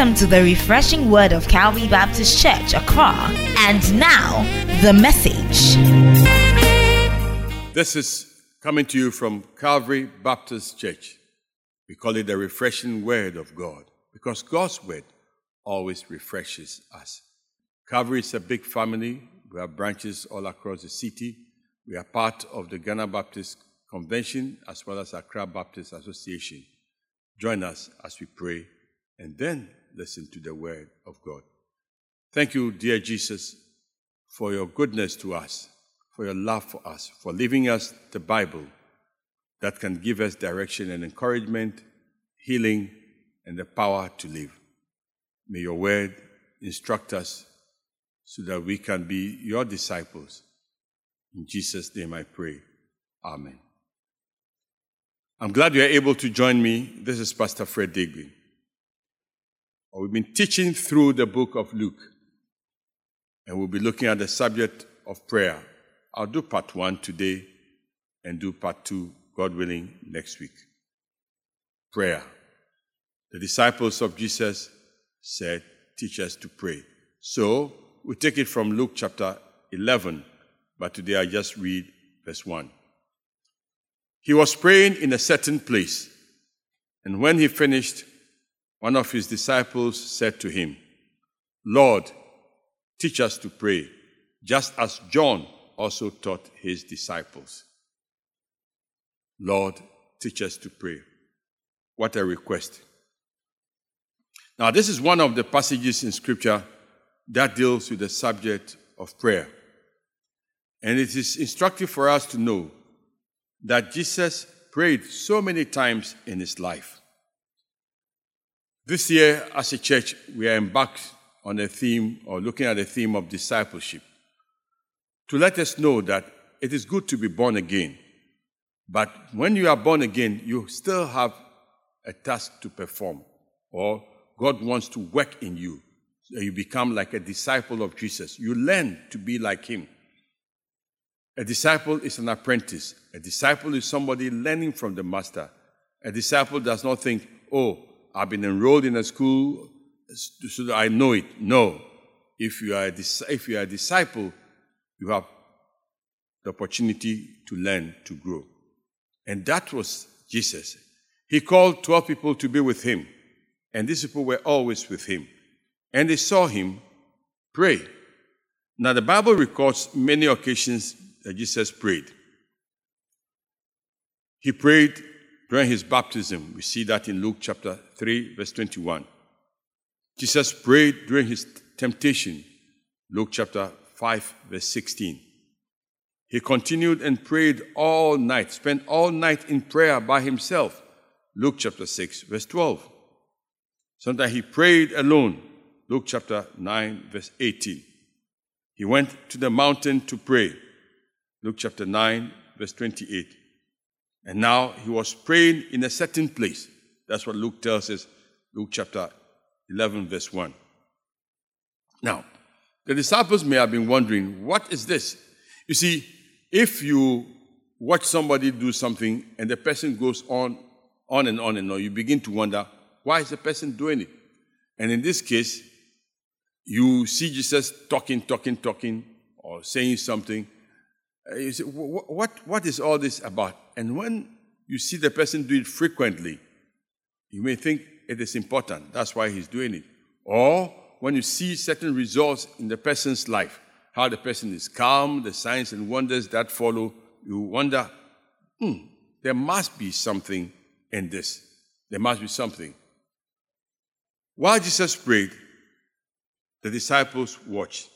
Welcome to the refreshing word of Calvary Baptist Church, Accra. And now, the message. This is coming to you from Calvary Baptist Church. We call it the refreshing word of God because God's word always refreshes us. Calvary is a big family. We have branches all across the city. We are part of the Ghana Baptist Convention as well as Accra Baptist Association. Join us as we pray and then listen to the word of God. Thank you, dear Jesus, for your goodness to us, for your love for us, for leaving us the Bible that can give us direction and encouragement, healing, and the power to live. May your word instruct us so that we can be your disciples. In Jesus' name I pray. Amen. I'm glad you are able to join me. This is Pastor Fred Deegbe. We've been teaching through the book of Luke, and we'll be looking at the subject of prayer. I'll do part one today and do part two, God willing, next week. Prayer. The disciples of Jesus said, Teach us to pray. So we take it from Luke chapter 11, but today I just read verse 1. He was praying in a certain place, and when he finished, one of his disciples said to him, Lord, teach us to pray, just as John also taught his disciples. Lord, teach us to pray. What a request. Now, this is one of the passages in Scripture that deals with the subject of prayer. And it is instructive for us to know that Jesus prayed so many times in his life. This year, as a church, we are embarked on a theme or looking at a theme of discipleship to let us know that it is good to be born again. But when you are born again, you still have a task to perform, or God wants to work in you. So you become like a disciple of Jesus. You learn to be like Him. A disciple is an apprentice. A disciple is somebody learning from the master. A disciple does not think, oh, I've been enrolled in a school so that I know it. No. If you are a, if you are a disciple, you have the opportunity to learn, to grow. And that was Jesus. He called 12 people to be with him, and these people were always with him. And they saw him pray. Now, the Bible records many occasions that Jesus prayed. He prayed during his baptism. We see that in Luke chapter 3, verse 21. Jesus prayed during his temptation. Luke chapter 5, verse 16. He continued and prayed all night, spent all night in prayer by himself. Luke chapter 6, verse 12. Sometimes he prayed alone. Luke chapter 9, verse 18. He went to the mountain to pray. Luke chapter 9, verse 28. And now he was praying in a certain place. That's what Luke tells us, Luke chapter 11, verse 1. Now, the disciples may have been wondering, what is this? You see, if you watch somebody do something and the person goes on, on and on and on, you begin to wonder, why is the person doing it? And in this case, you see Jesus talking, talking, talking, or saying something. You say, what, what is all this about? And when you see the person do it frequently, you may think it is important. That's why he's doing it. Or when you see certain results in the person's life, how the person is calm, the signs and wonders that follow, you wonder, hmm, there must be something in this. There must be something. While Jesus prayed, the disciples watched.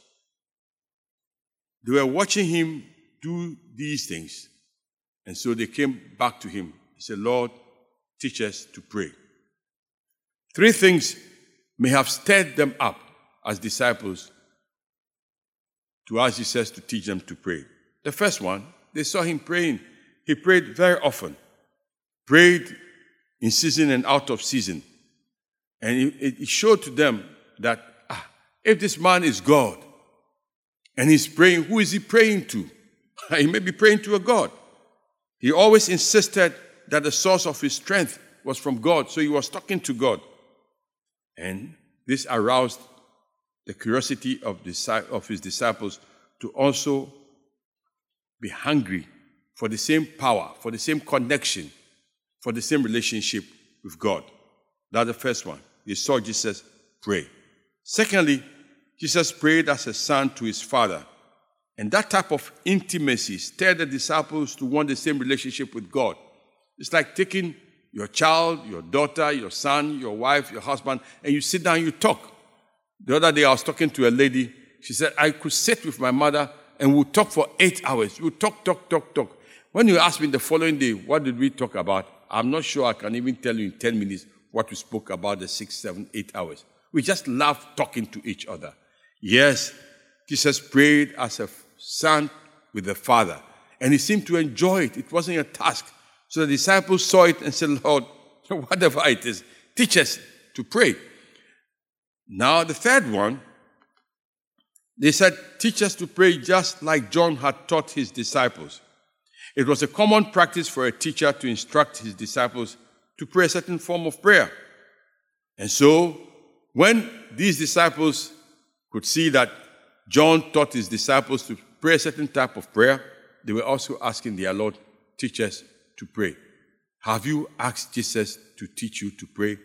They were watching him do these things. And so they came back to him. He said, Lord, teach us to pray. Three things may have stirred them up as disciples to ask Jesus to teach them to pray. The first one, they saw him praying. He prayed very often, prayed in season and out of season. And it showed to them that ah, if this man is God and he's praying, who is he praying to? he may be praying to a God. He always insisted that the source of his strength was from God, so he was talking to God. And This aroused the curiosity of, of his disciples to also be hungry for the same power, for the same connection, for the same relationship with God. That's the first one. They saw Jesus pray. Secondly, Jesus prayed as a son to his father. And that type of intimacy stirred the disciples to want the same relationship with God. It's like taking your child, your daughter, your son, your wife, your husband, and you sit down, you talk. The other day I was talking to a lady. She said, I could sit with my mother and we'll talk for eight hours. We'll talk, talk, talk, talk. When you ask me the following day, what did we talk about? I'm not sure I can even tell you in 10 minutes what we spoke about the six, seven, eight hours. We just love talking to each other. Yes, Jesus prayed as a son with the Father, and he seemed to enjoy it. It wasn't a task. So the disciples saw it and said, Lord, whatever it is, teach us to pray. Now, the third one, they said, Teach us to pray just like John had taught his disciples. It was a common practice for a teacher to instruct his disciples to pray a certain form of prayer. And so, when these disciples could see that John taught his disciples to pray a certain type of prayer, they were also asking their Lord, teach us to pray. Have you asked Jesus to teach you to pray?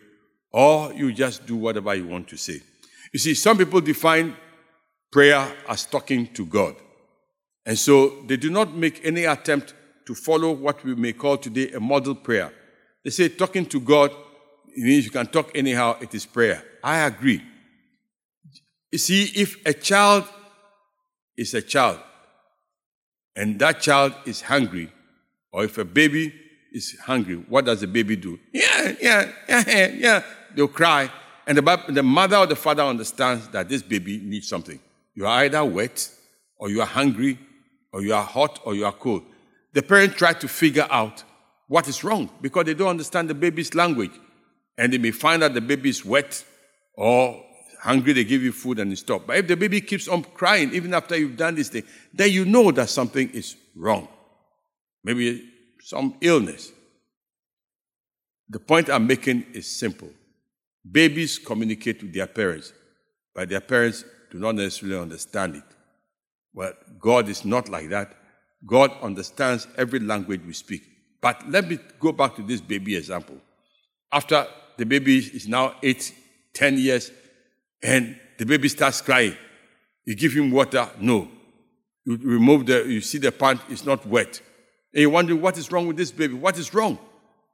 Or you just do whatever you want to say? You see, some people define prayer as talking to God. And so they do not make any attempt to follow what we may call today a model prayer. They say talking to God means you can talk anyhow, it is prayer. I agree. You see, if a child is a child and that child is hungry, or if a baby is hungry, what does the baby do? Yeah, yeah, yeah, yeah. They'll cry. And the, the mother or the father understands that this baby needs something. You are either wet, or you are hungry, or you are hot, or you are cold. The parent try to figure out what is wrong because they don't understand the baby's language. And they may find out the baby is wet or hungry, they give you food and you stop. But if the baby keeps on crying, even after you've done this thing, then you know that something is wrong. Maybe some illness. The point I'm making is simple. Babies communicate with their parents, but their parents do not necessarily understand it. Well, God is not like that. God understands every language we speak. But let me go back to this baby example. After the baby is now eight, ten years, and the baby starts crying. You give him water, no. You remove the, you see the pant, it's not wet. And you wonder, what is wrong with this baby? What is wrong?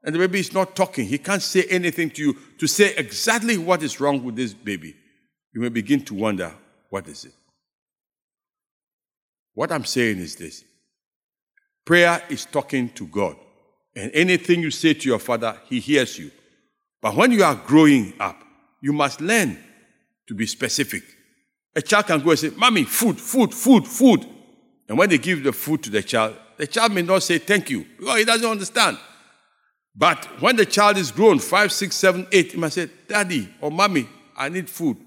And the baby is not talking. He can't say anything to you to say exactly what is wrong with this baby. You may begin to wonder, what is it? What I'm saying is this prayer is talking to God. And anything you say to your father, he hears you. But when you are growing up, you must learn to be specific. A child can go and say, Mommy, food, food, food, food. And when they give the food to the child, the child may not say thank you because he doesn't understand. But when the child is grown, five, six, seven, eight, he must say, Daddy or Mommy, I need food.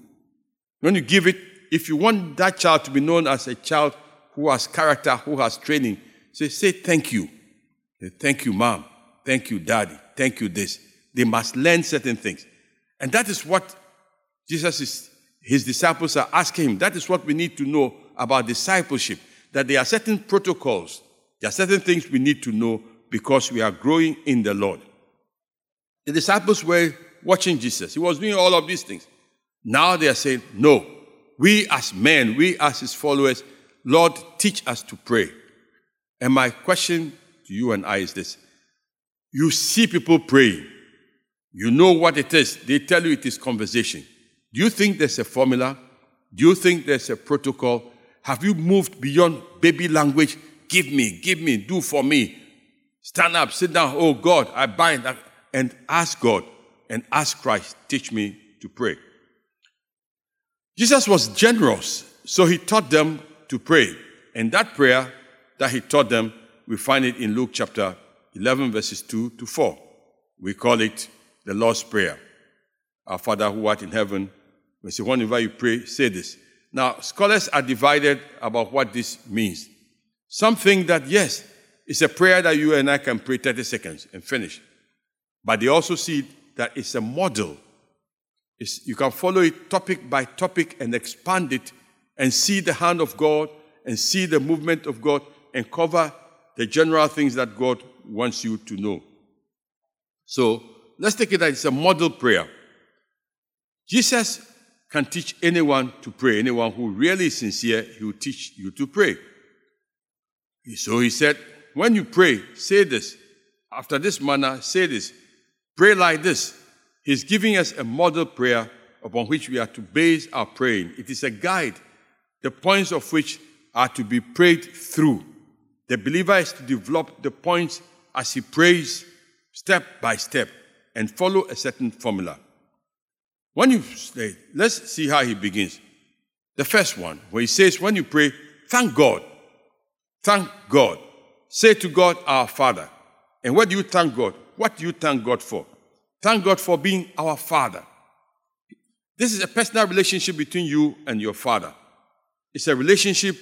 When you give it, if you want that child to be known as a child who has character, who has training, say, say thank you. Say, thank you, mom. Thank you, daddy. Thank you, this. They must learn certain things. And that is what Jesus is, his disciples are asking him. That is what we need to know about discipleship. That there are certain protocols, there are certain things we need to know because we are growing in the Lord. The disciples were watching Jesus. He was doing all of these things. Now they are saying, No, we as men, we as his followers, Lord, teach us to pray. And my question to you and I is this You see people praying, you know what it is, they tell you it is conversation. Do you think there's a formula? Do you think there's a protocol? Have you moved beyond baby language? Give me, give me, do for me. Stand up, sit down. Oh God, I bind and ask God and ask Christ, teach me to pray. Jesus was generous, so he taught them to pray. And that prayer that he taught them, we find it in Luke chapter 11, verses 2 to 4. We call it the Lord's Prayer. Our Father who art in heaven, we say, whenever you pray, say this. Now, scholars are divided about what this means. Some think that, yes, it's a prayer that you and I can pray 30 seconds and finish. But they also see that it's a model. It's, you can follow it topic by topic and expand it and see the hand of God and see the movement of God and cover the general things that God wants you to know. So let's take it that it's a model prayer. Jesus can teach anyone to pray. Anyone who really is sincere, he will teach you to pray. So he said, when you pray, say this. After this manner, say this. Pray like this. He's giving us a model prayer upon which we are to base our praying. It is a guide, the points of which are to be prayed through. The believer is to develop the points as he prays step by step and follow a certain formula. When you say, let's see how he begins. The first one, where he says, when you pray, thank God. Thank God. Say to God, our Father. And what do you thank God? What do you thank God for? Thank God for being our Father. This is a personal relationship between you and your Father. It's a relationship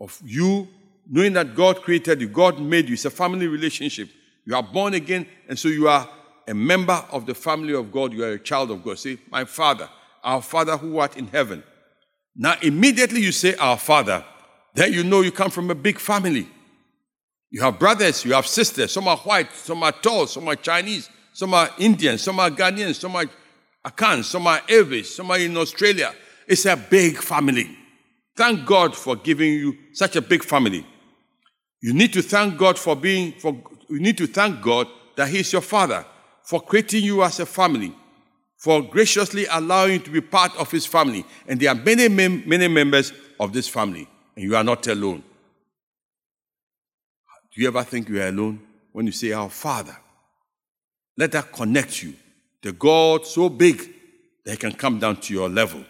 of you knowing that God created you, God made you. It's a family relationship. You are born again, and so you are a member of the family of God. You are a child of God. Say, My Father, our Father who art in heaven. Now, immediately you say, Our Father, then you know you come from a big family. You have brothers, you have sisters. Some are white, some are tall, some are Chinese, some are Indian, some are Ghanaian, some are Akan, some are Avis, some are in Australia. It's a big family. Thank God for giving you such a big family. You need to thank God for being, for, you need to thank God that He is your Father, for creating you as a family, for graciously allowing you to be part of His family. And there are many, many members of this family, and you are not alone. Do you ever think you are alone when you say, Our Father? Let that connect you. The God so big that He can come down to your level,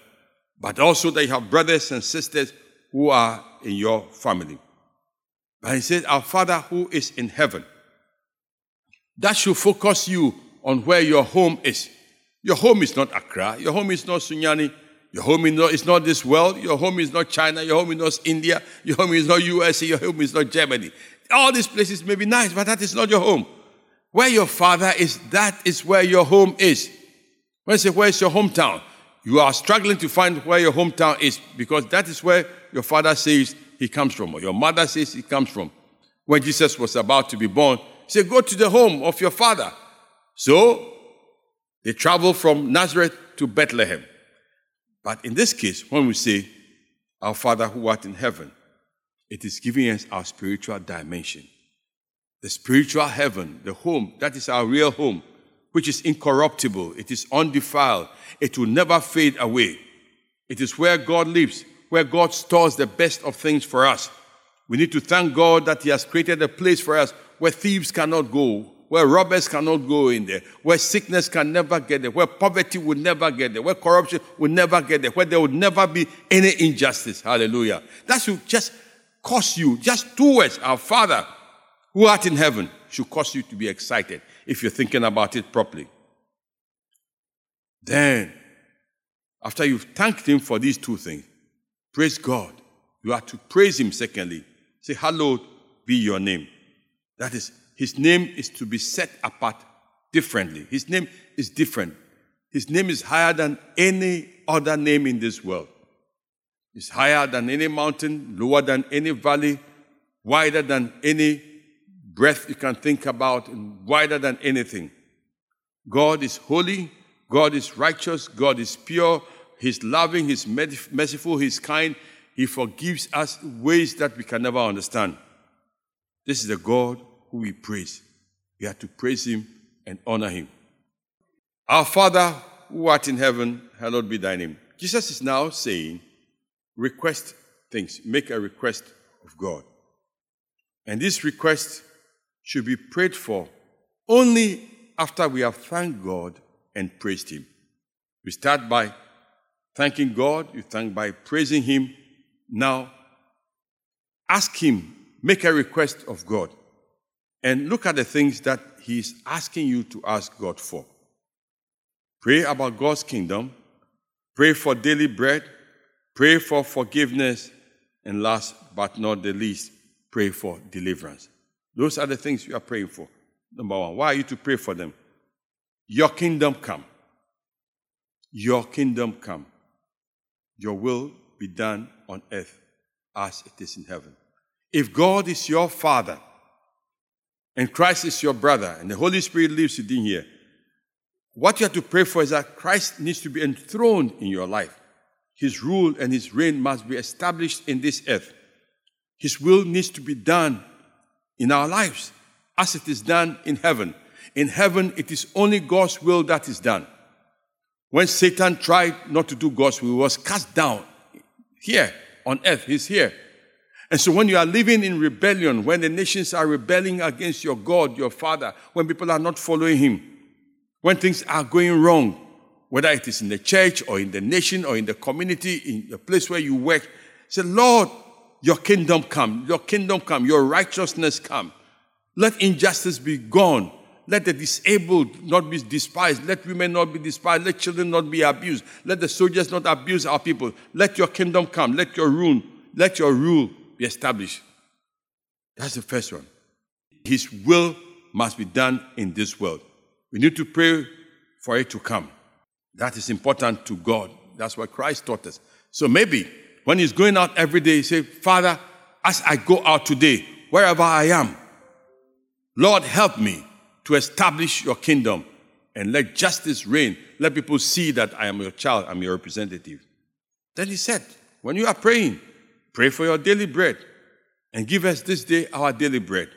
but also that you have brothers and sisters who are in your family. But He says, Our Father who is in heaven. That should focus you on where your home is. Your home is not Accra. Your home is not Sunyani. Your home is not, is not this world. Your home is not China. Your home is not India. Your home is not USA. Your home is not Germany. All these places may be nice, but that is not your home. Where your father is, that is where your home is. When I say, where is your hometown? You are struggling to find where your hometown is because that is where your father says he comes from, or your mother says he comes from. When Jesus was about to be born, he said, Go to the home of your father. So they travel from Nazareth to Bethlehem. But in this case, when we say, Our Father who art in heaven, it is giving us our spiritual dimension. The spiritual heaven, the home, that is our real home, which is incorruptible, it is undefiled, it will never fade away. It is where God lives, where God stores the best of things for us. We need to thank God that He has created a place for us where thieves cannot go, where robbers cannot go in there, where sickness can never get there, where poverty will never get there, where corruption will never get there, where there will never be any injustice. Hallelujah. That should just cause you, just two words, our Father who art in heaven, should cause you to be excited if you're thinking about it properly. Then, after you've thanked Him for these two things, praise God. You are to praise Him, secondly. Say, Hallowed be your name. That is, his name is to be set apart differently. His name is different. His name is higher than any other name in this world. It's higher than any mountain, lower than any valley, wider than any breath you can think about, and wider than anything. God is holy, God is righteous, God is pure, He's loving, He's merciful, He's kind, He forgives us ways that we can never understand. This is the God who we praise. We have to praise him and honor him. Our Father who art in heaven, hallowed be thy name. Jesus is now saying, request things, make a request of God. And this request should be prayed for only after we have thanked God and praised Him. We start by thanking God, you thank by praising Him. Now, ask Him, make a request of God and look at the things that He's asking you to ask God for. Pray about God's kingdom, pray for daily bread, pray for forgiveness, and last but not the least, pray for deliverance. Those are the things you are praying for. Number one, why are you to pray for them? Your kingdom come. Your kingdom come. Your will be done on earth as it is in heaven. If God is your Father, and Christ is your brother, and the Holy Spirit lives within here, what you have to pray for is that Christ needs to be enthroned in your life. His rule and his reign must be established in this earth. His will needs to be done in our lives as it is done in heaven. In heaven, it is only God's will that is done. When Satan tried not to do God's will, he was cast down here on earth. He's here. And so when you are living in rebellion, when the nations are rebelling against your God, your Father, when people are not following Him, when things are going wrong, whether it is in the church or in the nation or in the community, in the place where you work, say, Lord, your kingdom come, your kingdom come, your righteousness come. Let injustice be gone. Let the disabled not be despised. Let women not be despised. Let children not be abused. Let the soldiers not abuse our people. Let your kingdom come. Let your rule, let your rule be established. That's the first one. His will must be done in this world. We need to pray for it to come. That is important to God. That's what Christ taught us. So maybe when he's going out every day, he say, Father, as I go out today, wherever I am, Lord, help me to establish your kingdom and let justice reign. Let people see that I am your child, I'm your representative. Then he said, When you are praying, pray for your daily bread and give us this day our daily bread.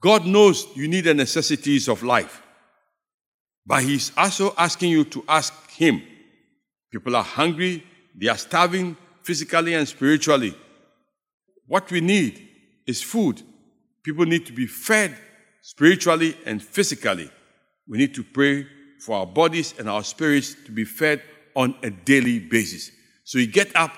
God knows you need the necessities of life, but He's also asking you to ask Him. People are hungry, they are starving physically and spiritually. What we need is food. People need to be fed spiritually and physically. We need to pray for our bodies and our spirits to be fed on a daily basis. So you get up,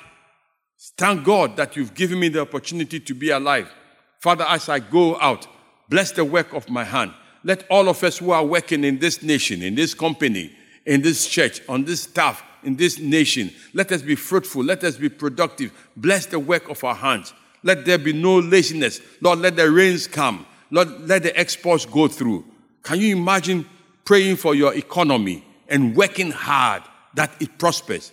thank God that you've given me the opportunity to be alive. Father, as I go out, bless the work of my hand. Let all of us who are working in this nation, in this company, in this church, on this staff, in this nation, let us be fruitful. Let us be productive. Bless the work of our hands. Let there be no laziness. Lord, let the rains come. Lord, let the exports go through. Can you imagine praying for your economy and working hard that it prospers?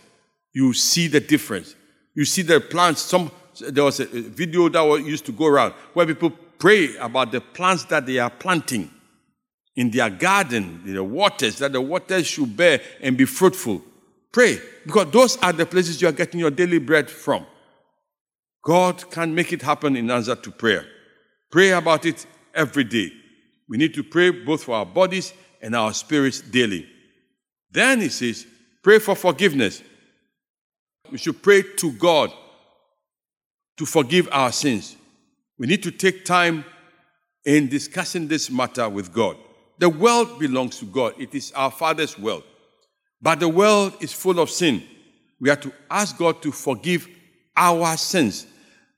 You see the difference. You see the plants. Some there was a video that was used to go around where people pray about the plants that they are planting in their garden, the waters, that the waters should bear and be fruitful. Pray, because those are the places you are getting your daily bread from. God can make it happen in answer to prayer. Pray about it every day. We need to pray both for our bodies and our spirits daily. Then he says, pray for forgiveness. We should pray to God to forgive our sins. We need to take time in discussing this matter with God. The world belongs to God, it is our Father's world. But the world is full of sin. We are to ask God to forgive our sins.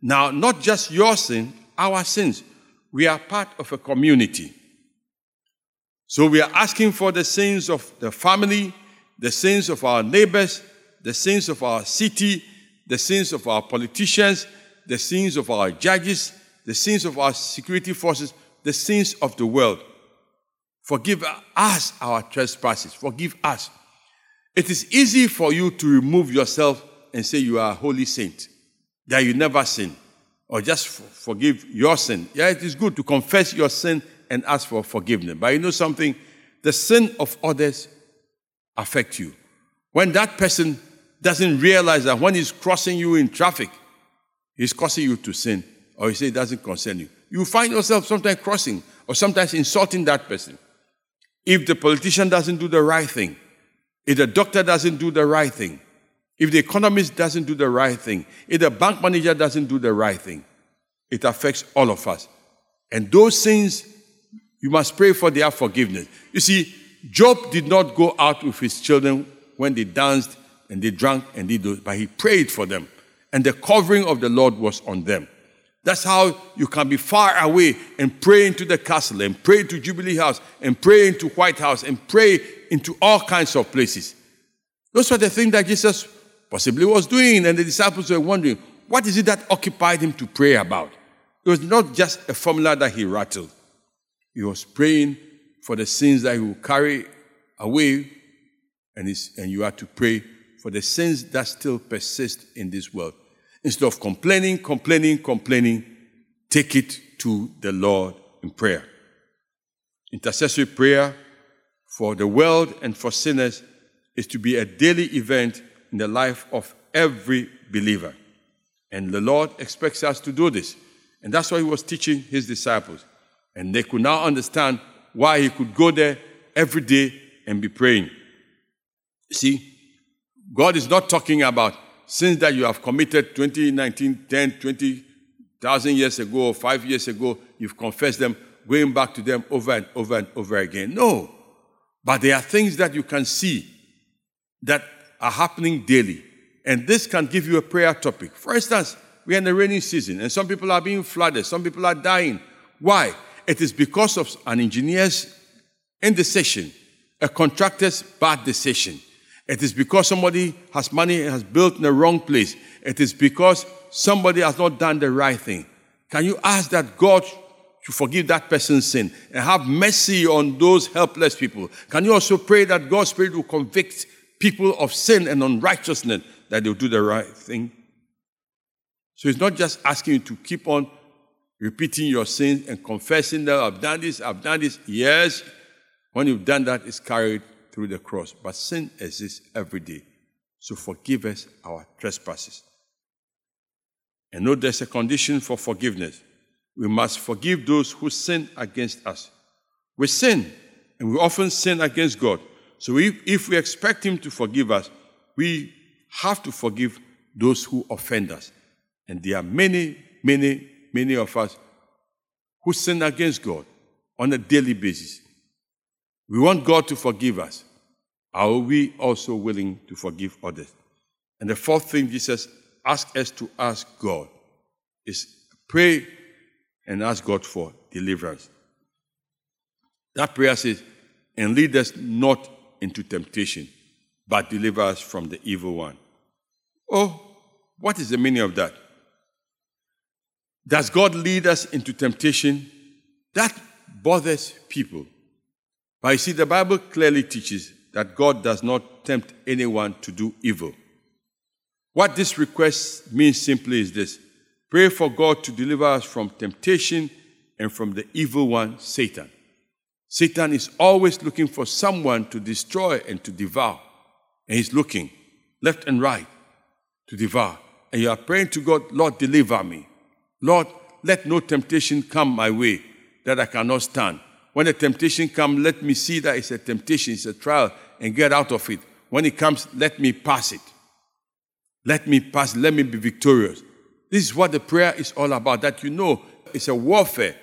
Now, not just your sin, our sins we are part of a community. So we are asking for the sins of the family, the sins of our neighbors, the sins of our city, the sins of our politicians, the sins of our judges, the sins of our security forces, the sins of the world. Forgive us our trespasses. Forgive us. It is easy for you to remove yourself and say you are a holy saint, that you never sin or just forgive your sin. Yeah, it is good to confess your sin and ask for forgiveness. But you know something? The sin of others affect you. When that person doesn't realize that when he's crossing you in traffic, he's causing you to sin, or he say it doesn't concern you. You find yourself sometimes crossing or sometimes insulting that person. If the politician doesn't do the right thing, if the doctor doesn't do the right thing, if the economist doesn't do the right thing, if the bank manager doesn't do the right thing, it affects all of us. And those sins, you must pray for their forgiveness. You see, Job did not go out with his children when they danced and they drank and did those, but he prayed for them. And the covering of the Lord was on them. That's how you can be far away and pray into the castle and pray to Jubilee House and pray into White House and pray into all kinds of places. Those were the things that Jesus possibly was doing. And the disciples were wondering, what is it that occupied him to pray about? It was not just a formula that he rattled. He was praying for the sins that he would carry away and, and you are to pray for the sins that still persist in this world. Instead of complaining, complaining, complaining, take it to the Lord in prayer. Intercessory prayer for the world and for sinners is to be a daily event in the life of every believer. And the Lord expects us to do this. And that's why He was teaching His disciples. And they could now understand why He could go there every day and be praying. See, God is not talking about sins that you have committed 20, 19, 10, 20,000 years ago, or five years ago, you've confessed them, going back to them over and over and over again. No. But there are things that you can see that are happening daily. And this can give you a prayer topic. For instance, we are in the rainy season and some people are being flooded, some people are dying. Why? It is because of an engineer's indecision, a contractor's bad decision. It is because somebody has money and has built in the wrong place. It is because somebody has not done the right thing. Can you ask that God to forgive that person's sin and have mercy on those helpless people? Can you also pray that God's Spirit will convict people of sin and unrighteousness that they'll do the right thing? So it's not just asking you to keep on repeating your sins and confessing that I've done this, I've done this. Yes, when you've done that, it's carried through the cross. But sin exists every day. So forgive us our trespasses. And note there's a condition for forgiveness. We must forgive those who sin against us. We sin, and we often sin against God. So if, if we expect Him to forgive us, we have to forgive those who offend us. And there are many, many, many of us who sin against God on a daily basis. We want God to forgive us. Are we also willing to forgive others? And the fourth thing Jesus asks us to ask God is pray and ask God for deliverance. That prayer says, and lead us not into temptation, but deliver us from the evil one. Oh, what is the meaning of that? Does God lead us into temptation? That bothers people. But you see, the Bible clearly teaches that God does not tempt anyone to do evil. What this request means simply is this pray for God to deliver us from temptation and from the evil one, Satan. Satan is always looking for someone to destroy and to devour. And he's looking left and right to devour. And you are praying to God, Lord, deliver me. Lord, let no temptation come my way that I cannot stand. When the temptation comes, let me see that it's a temptation, it's a trial, and get out of it. When it comes, let me pass it. Let me pass, let me be victorious. This is what the prayer is all about, that you know it's a warfare.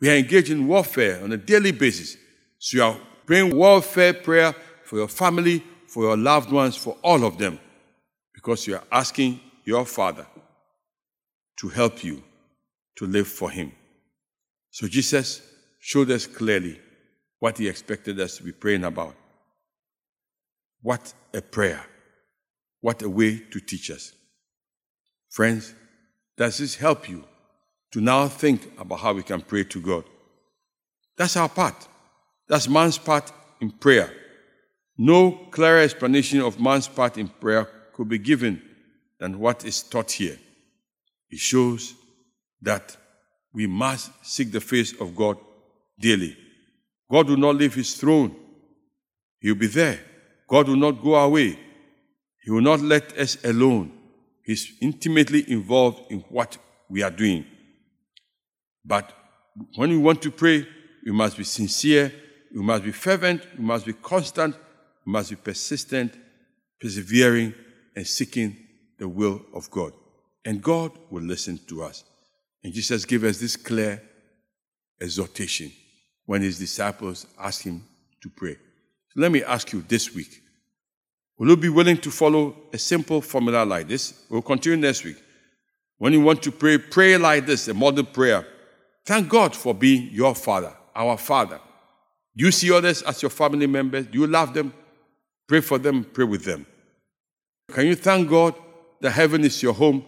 We are engaged in warfare on a daily basis. So you are praying warfare prayer for your family, for your loved ones, for all of them, because you are asking your Father to help you to live for Him. So Jesus showed us clearly what he expected us to be praying about. What a prayer. What a way to teach us. Friends, does this help you to now think about how we can pray to God? That's our part. That's man's part in prayer. No clearer explanation of man's part in prayer could be given than what is taught here. It shows that we must seek the face of God daily. God will not leave his throne. He'll be there. God will not go away. He will not let us alone. He's intimately involved in what we are doing. But when we want to pray, we must be sincere, we must be fervent, we must be constant, we must be persistent, persevering, and seeking the will of God. And God will listen to us. And Jesus gave us this clear exhortation when his disciples asked him to pray. So let me ask you this week will you be willing to follow a simple formula like this? We'll continue next week. When you want to pray, pray like this a model prayer. Thank God for being your father, our father. Do you see others as your family members? Do you love them? Pray for them, pray with them. Can you thank God that heaven is your home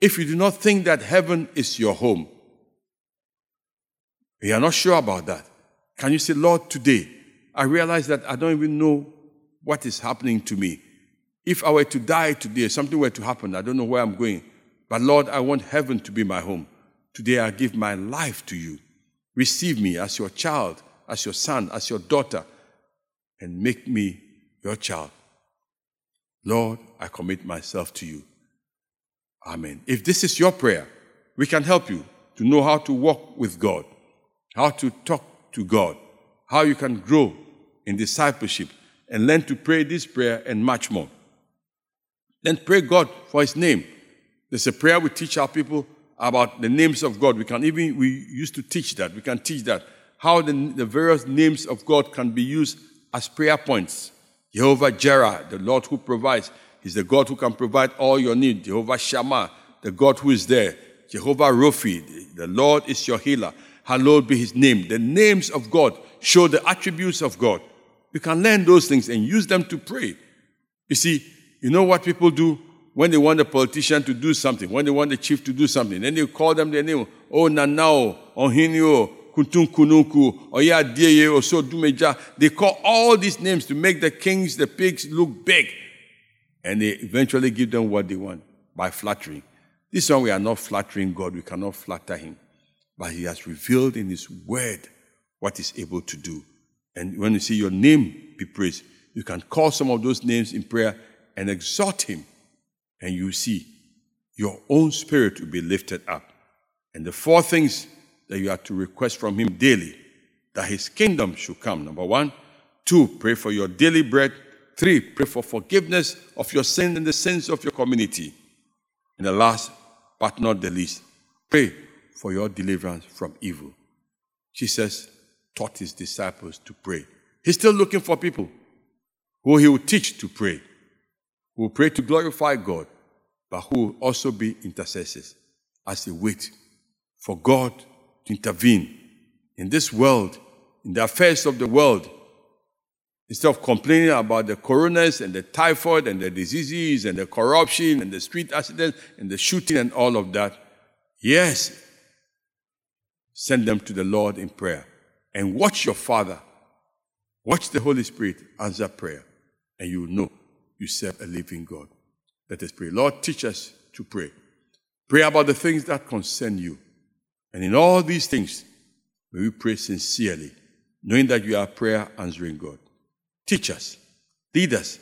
if you do not think that heaven is your home? You are not sure about that. Can you say, Lord, today I realize that I don't even know what is happening to me. If I were to die today, something were to happen, I don't know where I'm going. But Lord, I want heaven to be my home. Today I give my life to you. Receive me as your child, as your son, as your daughter, and make me your child. Lord, I commit myself to you. Amen. If this is your prayer, we can help you to know how to walk with God, how to talk to God, how you can grow in discipleship and learn to pray this prayer and much more. Then pray God for His name. There's a prayer we teach our people about the names of God. We can even, we used to teach that. We can teach that. How the, the various names of God can be used as prayer points. Jehovah Jireh, the Lord who provides. He's the God who can provide all your need. Jehovah Shammah, the God who is there. Jehovah Rophi, the Lord is your healer. Hallowed be his name. The names of God show the attributes of God. We can learn those things and use them to pray. You see, you know what people do when they want a politician to do something, when they want the chief to do something, then they call them their name. Oh, Nanao, Ohinio, Kuntun Kunuku, Oya Dieye, Oso Dumeja. They call all these names to make the kings, the pigs look big. And they eventually give them what they want by flattering. This one we are not flattering God, we cannot flatter Him. But He has revealed in His word what He's able to do. And when you see your name be praised, you can call some of those names in prayer and exhort Him. And you see your own spirit will be lifted up. And the four things that you are to request from Him daily that His kingdom should come. Number one, two, pray for your daily bread. Three, pray for forgiveness of your sin and the sins of your community. And the last but not the least, pray for your deliverance from evil. Jesus taught his disciples to pray. He's still looking for people who he will teach to pray, who will pray to glorify God, but who will also be intercessors as they wait for God to intervene in this world, in the affairs of the world. Instead of complaining about the coronas and the typhoid and the diseases and the corruption and the street accidents and the shooting and all of that, yes, send them to the Lord in prayer and watch your Father, watch the Holy Spirit answer prayer, and you know you serve a living God. Let us pray. Lord, teach us to pray. Pray about the things that concern you. And in all these things, may we pray sincerely, knowing that you are prayer answering God. Teach us, lead us,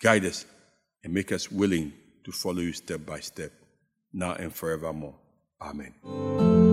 guide us, and make us willing to follow you step by step, now and forevermore. Amen.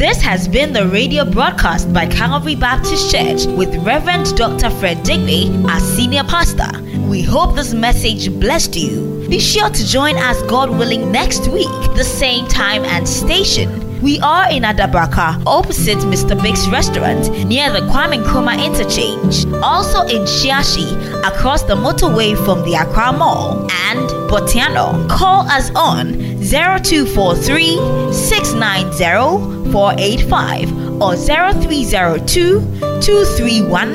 This has been the radio broadcast by Calvary Baptist Church with Reverend Dr. Fred Deegbe our senior pastor. We hope this message blessed you. Be sure to join us, God willing, next week, the same time and station. We are in Adabraka, opposite Mr. Big's restaurant, near the Kwame Nkrumah interchange. Also in Shiashi, across the motorway from the Accra Mall. And Botiano. Call us on 0243 690 485 or 0302 231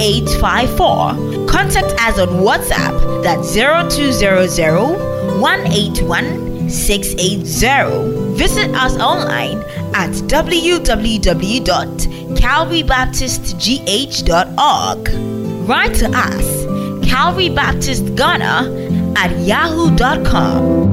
854. Contact us on WhatsApp that's 0200 181 680. Visit us online at www.calvarybaptistgh.org. Write to us, Calvary Baptist Ghana at yahoo.com.